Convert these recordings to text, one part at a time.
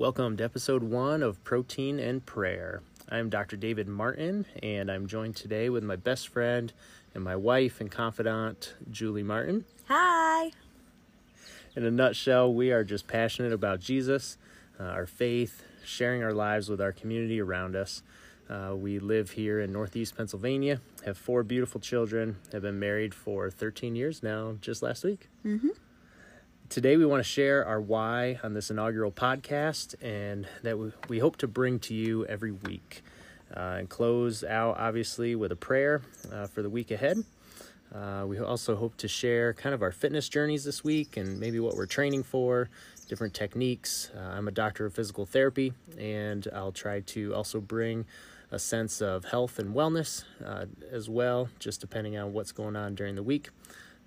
Welcome to episode one of Protein and Prayer. I'm Dr. David Martin, and I'm joined today with my best friend and my wife and confidant, Julie Martin. Hi. In a nutshell, we are just passionate about Jesus, uh, our faith, sharing our lives with our community around us. Uh, we live here in Northeast Pennsylvania, have four beautiful children, have been married for 13 years now, just last week. Mm-hmm. Today, we want to share our why on this inaugural podcast, and that we, hope to bring to you every week. Uh, and close out, obviously, with a prayer uh, for the week ahead. Uh, we also hope to share kind of our fitness journeys this week and maybe what we're training for, different techniques. Uh, I'm a doctor of physical therapy, and I'll try to also bring a sense of health and wellness uh, as well, just depending on what's going on during the week,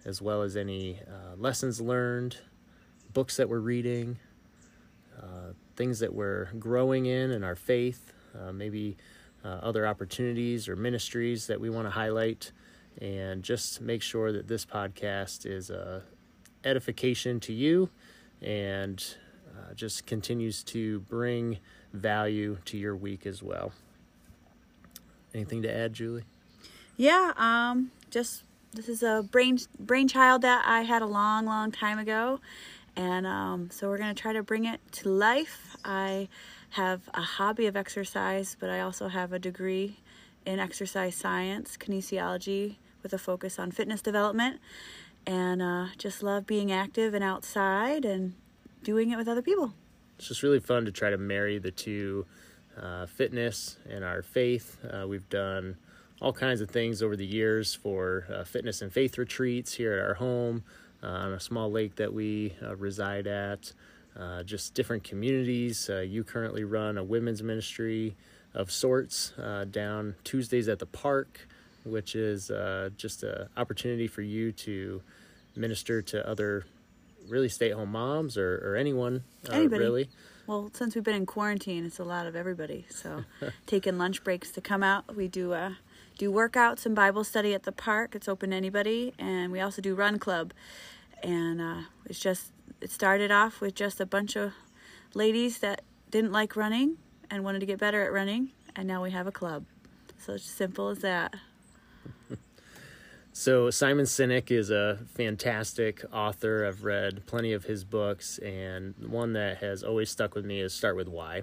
as well as any uh, lessons learned, books that we're reading, uh, things that we're growing in in our faith, uh, maybe uh, other opportunities or ministries that we want to highlight, and just make sure that this podcast is a edification to you and uh, just continues to bring value to your week as well. Anything to add, Julie? Yeah, um, just this is a brain brainchild that I had a long, long time ago, and um, so we're gonna try to bring it to life. I have a hobby of exercise, but I also have a degree in exercise science, kinesiology, with a focus on fitness development, and uh, just love being active and outside and doing it with other people. It's just really fun to try to marry the two uh, fitness and our faith. Uh, we've done all kinds of things over the years for uh, fitness and faith retreats here at our home on a small lake that we uh, reside at. Uh, just different communities. you currently run a women's ministry of sorts down Tuesdays at the park, which is just an opportunity for you to minister to other really stay-at-home moms or, or anyone Anybody. really Well, since we've been in quarantine, it's a lot of everybody. So, taking lunch breaks to come out, we do uh, do workouts and Bible study at the park. It's open to anybody, and we also do run club. And uh, it's just it started off with just a bunch of ladies that didn't like running and wanted to get better at running, and now we have a club. So it's simple as that. So Simon Sinek is a fantastic author. I've read plenty of his books, and one that has always stuck with me is "Start with Why."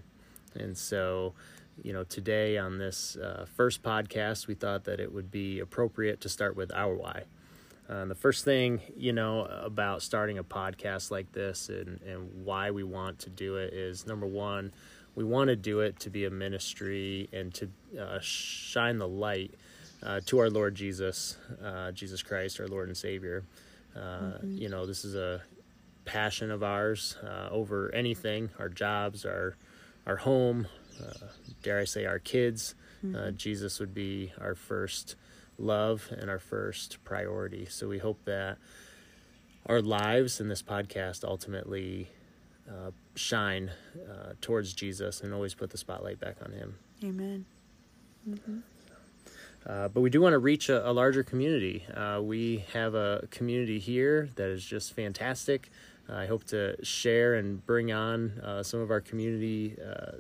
And so, you know, today on this uh, first podcast, we thought that it would be appropriate to start with our why. Uh, the first thing, you know, about starting a podcast like this and, and why we want to do it is number one, we want to do it to be a ministry and to uh, shine the light uh, to our Lord Jesus, uh, Jesus Christ, our Lord and Savior. Uh, mm-hmm. You know, this is a passion of ours uh, over anything our jobs, our, our home, uh, dare I say, our kids. Uh, mm-hmm. Jesus would be our first love and our first priority. So we hope that our lives in this podcast ultimately uh, shine uh, towards Jesus and always put the spotlight back on Him. Amen. Mm-hmm. Uh, but we do want to reach a, a larger community. Uh, we have a community here that is just fantastic. Uh, I hope to share and bring on uh, some of our community, uh,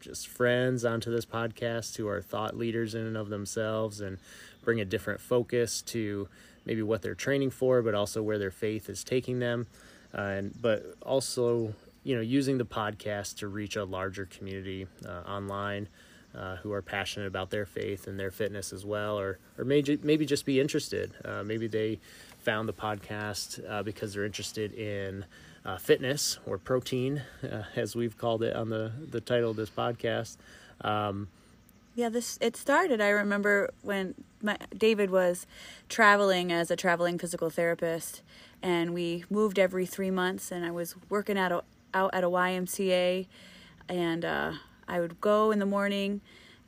just friends, onto this podcast who are thought leaders in and of themselves and bring a different focus to maybe what they're training for, but also where their faith is taking them. and but also, you know, using the podcast to reach a larger community online uh, who are passionate about their faith and their fitness as well, or or maybe maybe just be interested. Uh, maybe they found the podcast uh, because they're interested in uh, fitness or protein, uh, as we've called it on the the title of this podcast. Um, yeah, this it started. I remember when my, David was traveling as a traveling physical therapist, and we moved every three months, and I was working out out at a YMCA, and uh, I would go in the morning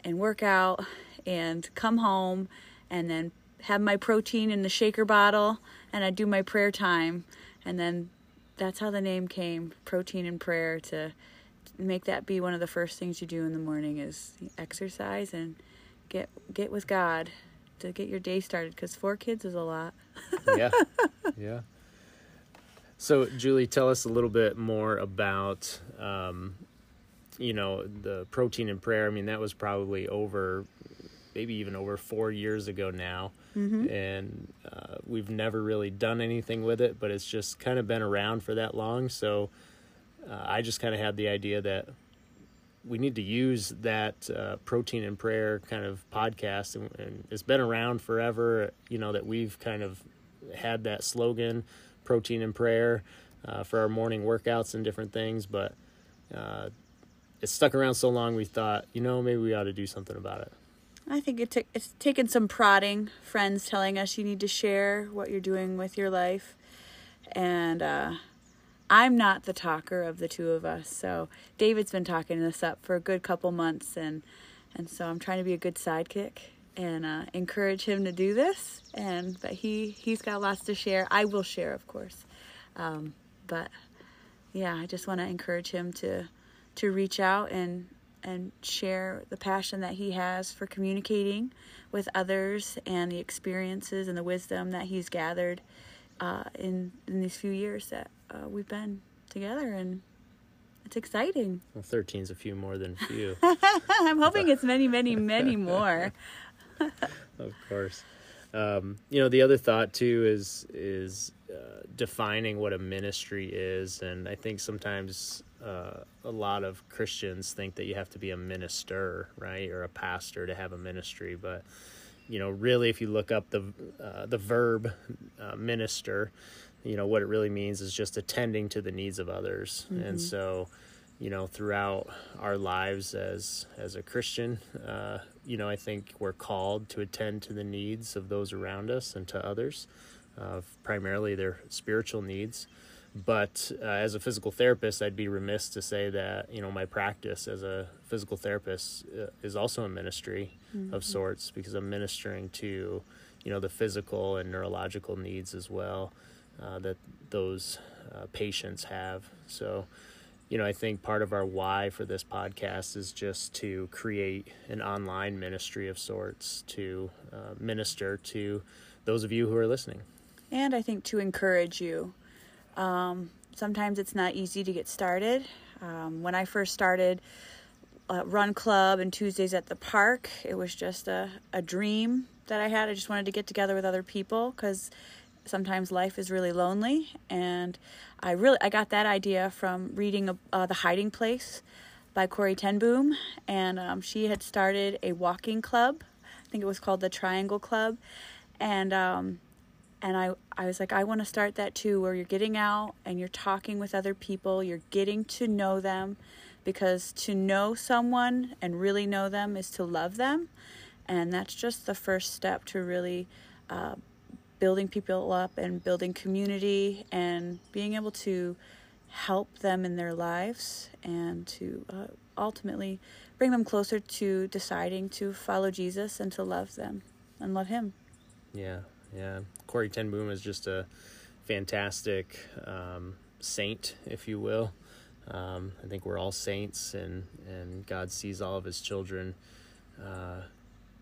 and work out and come home and then have my protein in the shaker bottle and I'd do my prayer time. And then that's how the name came protein and prayer to make that be one of the first things you do in the morning is exercise and get get with God to get your day started because four kids is a lot. yeah, yeah. So, Julie, tell us a little bit more about um, you know, the protein and prayer. I mean, that was probably over, maybe even over four years ago now, and uh, we've never really done anything with it. But it's just kind of been around for that long. So uh, I just kind of had the idea that we need to use that uh, protein and prayer kind of podcast, and, and it's been around forever. You know that we've kind of had that slogan, protein and prayer, uh, for our morning workouts and different things, but uh, it's stuck around so long. We thought, you know, maybe we ought to do something about it. I think it it's taken some prodding, friends telling us you need to share what you're doing with your life, and uh, I'm not the talker of the two of us. So David's been talking this up for a good couple months, and and so I'm trying to be a good sidekick and uh, encourage him to do this. And but he he's got lots to share. I will share, of course, um, but yeah, I just want to encourage him to to reach out and and share the passion that he has for communicating with others and the experiences and the wisdom that he's gathered uh, in in these few years that uh, we've been together and it's exciting. Well, 13's a few more than few, I'm hoping it's many, many, many more. of course. Um, you know, the other thought too is is uh, defining what a ministry is, and I think sometimes uh, a lot of Christians think that you have to be a minister, right, or a pastor to have a ministry, but you know, really, if you look up the uh, the verb uh, minister, you know what it really means is just attending to the needs of others, and so you know throughout our lives as as a christian uh, you know i think we're called to attend to the needs of those around us and to others uh, primarily their spiritual needs but uh, as a physical therapist i'd be remiss to say that you know my practice as a physical therapist uh, is also a ministry of sorts because i'm ministering to you know the physical and neurological needs as well uh, that those uh, patients have so you know, I think part of our why for this podcast is just to create an online ministry of sorts to uh, minister to those of you who are listening. and I think to encourage you. Um, sometimes it's not easy to get started. Um, when I first started uh, Run Club and Tuesdays at the Park, it was just a, a dream that I had. I just wanted to get together with other people because sometimes life is really lonely, and I really I got that idea from reading uh, The Hiding Place by Corrie ten Boom, and um, she had started a walking club. I think it was called the Triangle Club, and um, and I, I was like, I want to start that too, where you're getting out and you're talking with other people, you're getting to know them, because to know someone and really know them is to love them, and that's just the first step to really uh, building people up and building community and being able to help them in their lives and to uh, ultimately bring them closer to deciding to follow Jesus and to love them and love Him. Yeah, yeah. Corrie ten Boom is just a fantastic um, saint, if you will. Um, I think we're all saints, and and God sees all of His children, uh,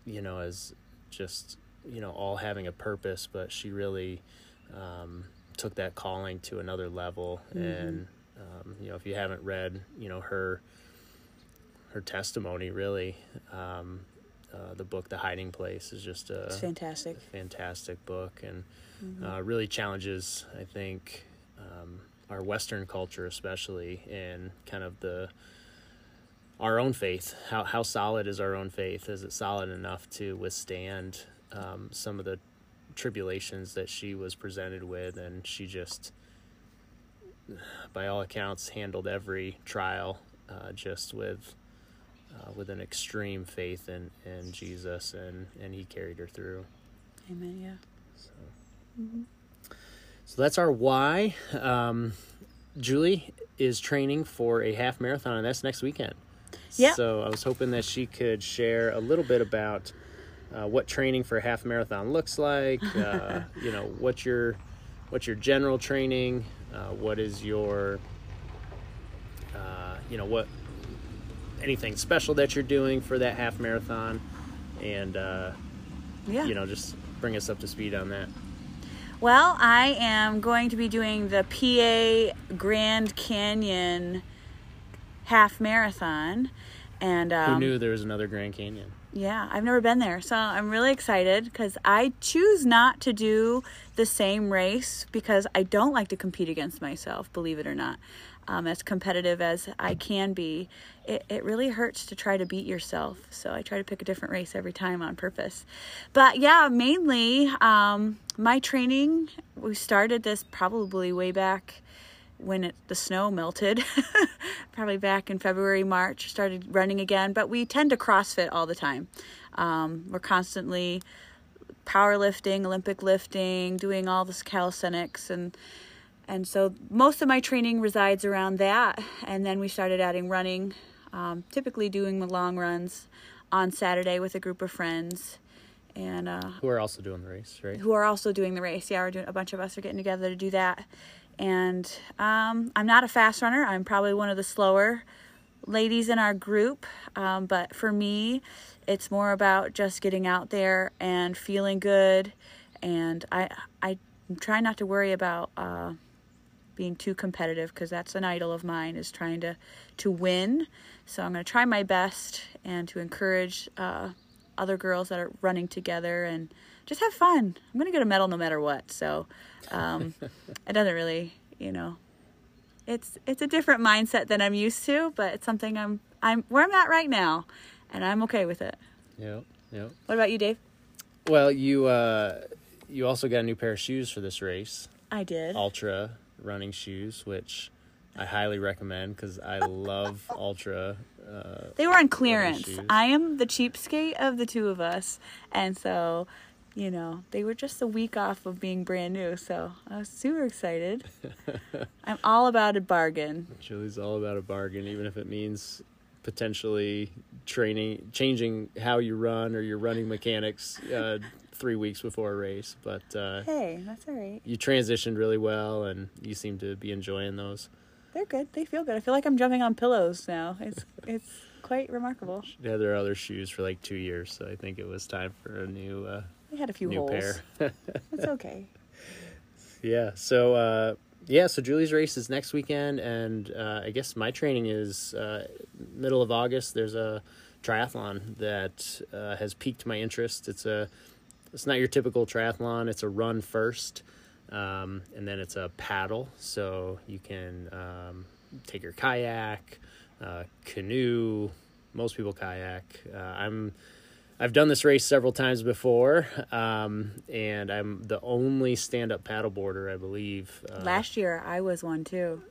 you know, as just you know all having a purpose. But she really um, took that calling to another level, and um, you know, if you haven't read, you know, her her testimony, really. Uh, the book, The Hiding Place, is just a It's fantastic. fantastic book and uh, really challenges, I think, um, our Western culture, especially, in kind of the our own faith. How how solid is our own faith? Is it solid enough to withstand um, some of the tribulations that she was presented with? And she just, by all accounts, handled every trial uh, just with. Uh, with an extreme faith in, in Jesus, and, and he carried her through. Amen. Yeah. So, so that's our why. Um, Julie is training for a half marathon, and that's next weekend. Yeah. So I was hoping that she could share a little bit about uh, what training for a half marathon looks like. Uh, you know, what's your what's your general training? Uh, what is your uh, you know what anything special that you're doing for that half marathon, and uh, Yeah. you know just bring us up to speed on that. Well, I am going to be doing the PA Grand Canyon half marathon. And um, Who knew there was another Grand Canyon? yeah, I've never been there, so I'm really excited because I choose not to do the same race because I don't like to compete against myself, believe it or not. Um, as competitive as I can be, it, it really hurts to try to beat yourself. So I try to pick a different race every time on purpose. But yeah, mainly um, my training, we started this probably way back when it, the snow melted, probably back in February, March, started running again. But we tend to CrossFit all the time. Um, we're constantly powerlifting, Olympic lifting, doing all this calisthenics, and and so most of my training resides around that. And then we started adding running, um, typically doing the long runs on Saturday with a group of friends. And uh, Who are also doing the race, right? who are also doing the race. Yeah, we're doing a bunch of us are getting together to do that. And um, I'm not a fast runner. I'm probably one of the slower ladies in our group. Um, but for me, it's more about just getting out there and feeling good. And I I try not to worry about uh, being too competitive because that's an idol of mine is trying to to win. So I'm going to try my best and to encourage uh, other girls that are running together and just have fun. I'm going to get a medal no matter what. So um, it doesn't really, you know, it's it's a different mindset than I'm used to, but it's something I'm I'm where I'm at right now, and I'm okay with it. Yep, yep. What about you, Dave? Well, you uh, you also got a new pair of shoes for this race, I did. Altra running shoes, which I highly recommend because I love Altra. Uh, They were on clearance. I am the cheapskate of the two of us, and so, you know, they were just a week off of being brand new. So I was super excited. I'm all about a bargain. Julie's all about a bargain, even if it means potentially training, changing how you run or your running mechanics uh, three weeks before a race. But uh, Hey, that's all right. you transitioned really well, and you seem to be enjoying those. They're good. They feel good. I feel like I'm jumping on pillows now. It's it's quite remarkable. She had their other shoes for like two years, so I think it was time for a new uh, They had a few new holes. pair. It's okay. Yeah. So uh, yeah. So Julie's race is next weekend, and uh, I guess my training is uh, middle of August. There's a triathlon that uh, has piqued my interest. It's a it's not your typical triathlon. It's a run first, um, and then it's a paddle. So you can um, take your kayak, uh, canoe. Most people kayak. Uh, I'm I've done this race several times before, um, and I'm the only stand-up paddleboarder, I believe. Uh, Last year I was one too.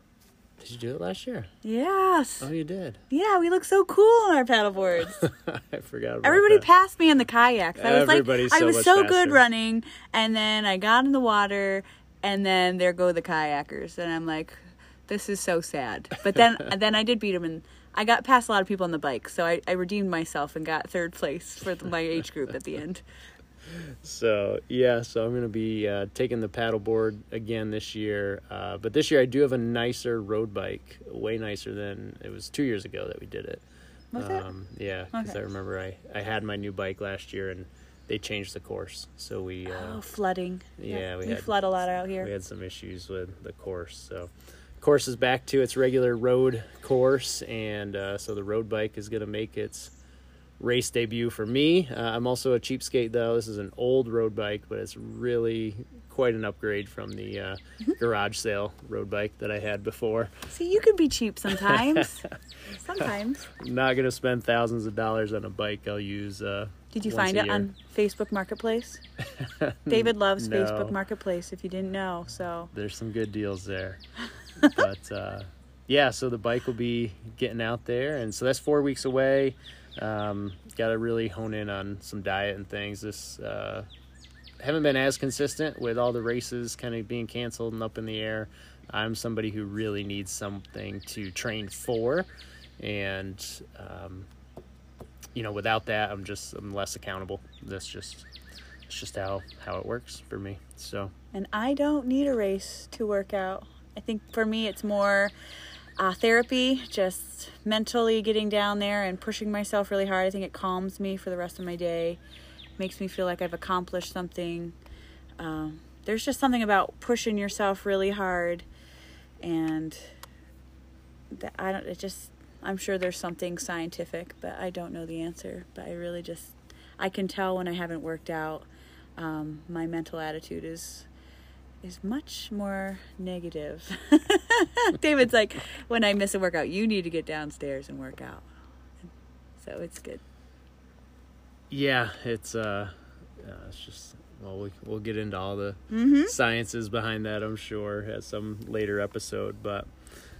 Did you do it last year? Yes. Oh, you did. Yeah, we look so cool on our paddleboards. I forgot about Everybody that. passed me in the kayaks. I was Everybody's like, I was so good running, and then I got in the water, and then there go the kayakers, and I'm like, this is so sad. But then, then I did beat them, and I got past a lot of people on the bike, so I, I redeemed myself and got third place for the, my age group at the end. So yeah, so I'm gonna be uh, taking the paddleboard again this year. Uh, but this year I do have a nicer road bike, way nicer than it was two years ago that we did it. Was it? Um, yeah, because Okay. I remember I I had my new bike last year and they changed the course, so we uh, Oh, flooding. yeah, we we had- flood a lot out here. we had some issues with the course. So, course is back to its regular road course, and uh, so the road bike is going to make its race debut for me. Uh, I'm also a cheapskate though. This is an old road bike, but it's really quite an upgrade from the uh, garage sale road bike that I had before. See, you can be cheap sometimes. sometimes. I'm not going to spend thousands of dollars on a bike. I'll use. Uh, Did you find it year. on Facebook Marketplace? David loves No. Facebook Marketplace. If you didn't know, so there's some good deals there. but uh, yeah, so the bike will be getting out there, and so that's four weeks away. Um, Got to really hone in on some diet and things. This uh, haven't been as consistent with all the races kind of being canceled and up in the air. I'm somebody who really needs something to train for, and um, you know, without that, I'm just I'm less accountable. That's just it's just how how it works for me. So. and I don't need a race to work out. I think for me, it's more uh, therapy, just mentally getting down there and pushing myself really hard. I think it calms me for the rest of my day, makes me feel like I've accomplished something. Um, there's just something about pushing yourself really hard, and that I don't. It just I'm sure there's something scientific, but I don't know the answer. But I really just, I can tell when I haven't worked out, um, my mental attitude is is much more negative. David's like, when I miss a workout, you need to get downstairs and work out. So it's good. Yeah, it's uh, uh it's just well, we, we'll get into all the Mm-hmm. sciences behind that, I'm sure, at some later episode. But,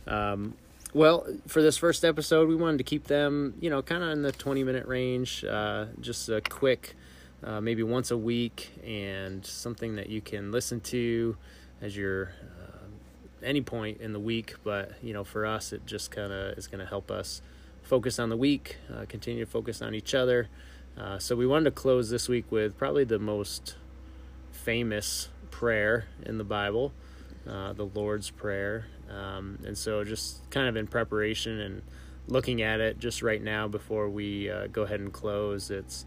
um, well, for this first episode, we wanted to keep them, you know, kind of in the 20 minute range, uh, just a quick, uh, maybe once a week, and something that you can listen to as you're uh, any point in the week. But, you know, for us, it just kind of is going to help us focus on the week, uh, continue to focus on each other. Uh, so we wanted to close this week with probably the most famous prayer in the Bible, uh, the Lord's Prayer. Um, and so, just kind of in preparation and looking at it just right now before we uh, go ahead and close, it's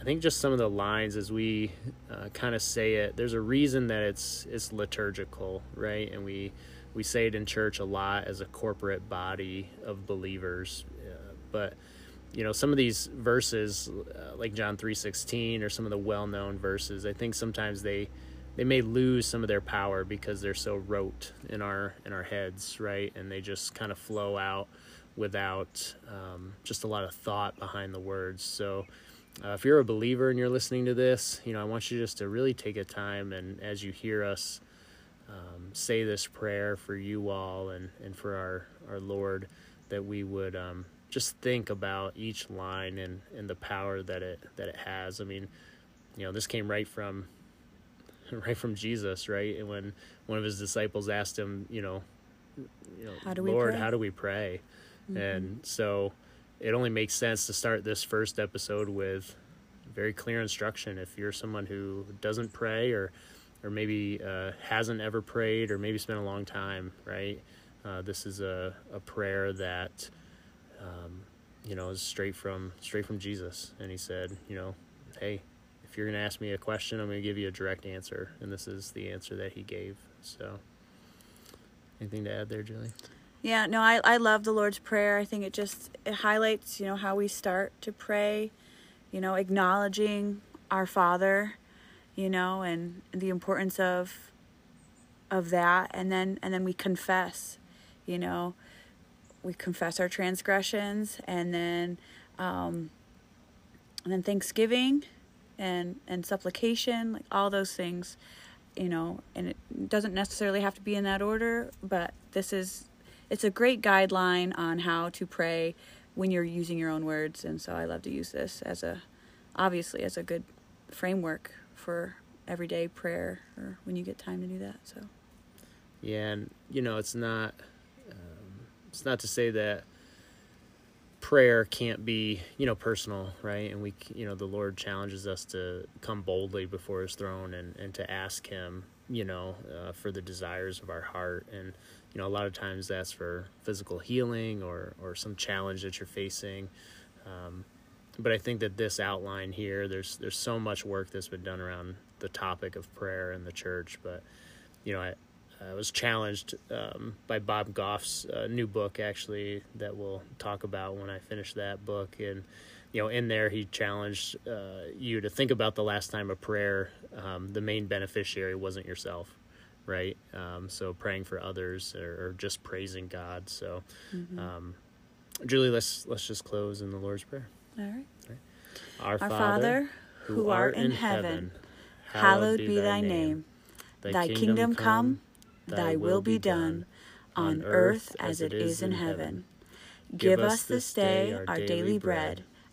I think just some of the lines as we uh, kind of say it. There's a reason that it's it's liturgical, right? And we we say it in church a lot as a corporate body of believers, uh, but you know some of these verses uh, like john 3.16 or some of the well-known verses i think sometimes they they may lose some of their power because they're so rote in our in our heads right and they just kind of flow out without um, just a lot of thought behind the words so uh, if you're a believer and you're listening to this you know i want you just to really take a time and as you hear us um, say this prayer for you all and and for our our lord that we would um, just think about each line and, and the power that it that it has. I mean, you know, this came right from right from Jesus, right? And when one of his disciples asked him, you know, you know, How do Lord, pray? how do we pray? And so it only makes sense to start this first episode with very clear instruction. If you're someone who doesn't pray or or maybe uh, hasn't ever prayed or maybe spent a long time, right? Uh, this is a, a prayer that um, you know, is straight from straight from Jesus. And he said, you know, hey, if you're gonna ask me a question, I'm gonna give you a direct answer, and this is the answer that he gave. So, anything to add there, Julie? Yeah, no, I, I love the Lord's Prayer. I think it just it highlights, you know, how we start to pray, you know, acknowledging our Father, you know, and the importance of of that and then and then we confess, you know. We confess our transgressions and then um and then thanksgiving and and supplication, like all those things, you know, and it doesn't necessarily have to be in that order, but this is it's a great guideline on how to pray when you're using your own words and so i love to use this as a obviously as a good framework for everyday prayer or when you get time to do that so Yeah, and you know, it's not um, it's not to say that prayer can't be you know personal, right? And we, you know, the Lord challenges us to come boldly before His throne and and to ask Him, you know, uh, for the desires of our heart. And you know, a lot of times that's for physical healing or or some challenge that you're facing. Um, but I think that this outline here, there's there's so much work that's been done around the topic of prayer in the church. But you know, I, I was challenged um, by Bob Goff's uh, new book, actually, that we'll talk about when I finish that book. And you know, in there, he challenged uh, you to think about the last time a prayer, um, the main beneficiary wasn't yourself, right? Um, so praying for others or, or just praising God. So, um, Julie, let's let's just close in the Lord's prayer. all right. Our, our father who art in heaven hallowed be thy name. thy kingdom come thy will be done on earth as it is in heaven. give us this day our daily bread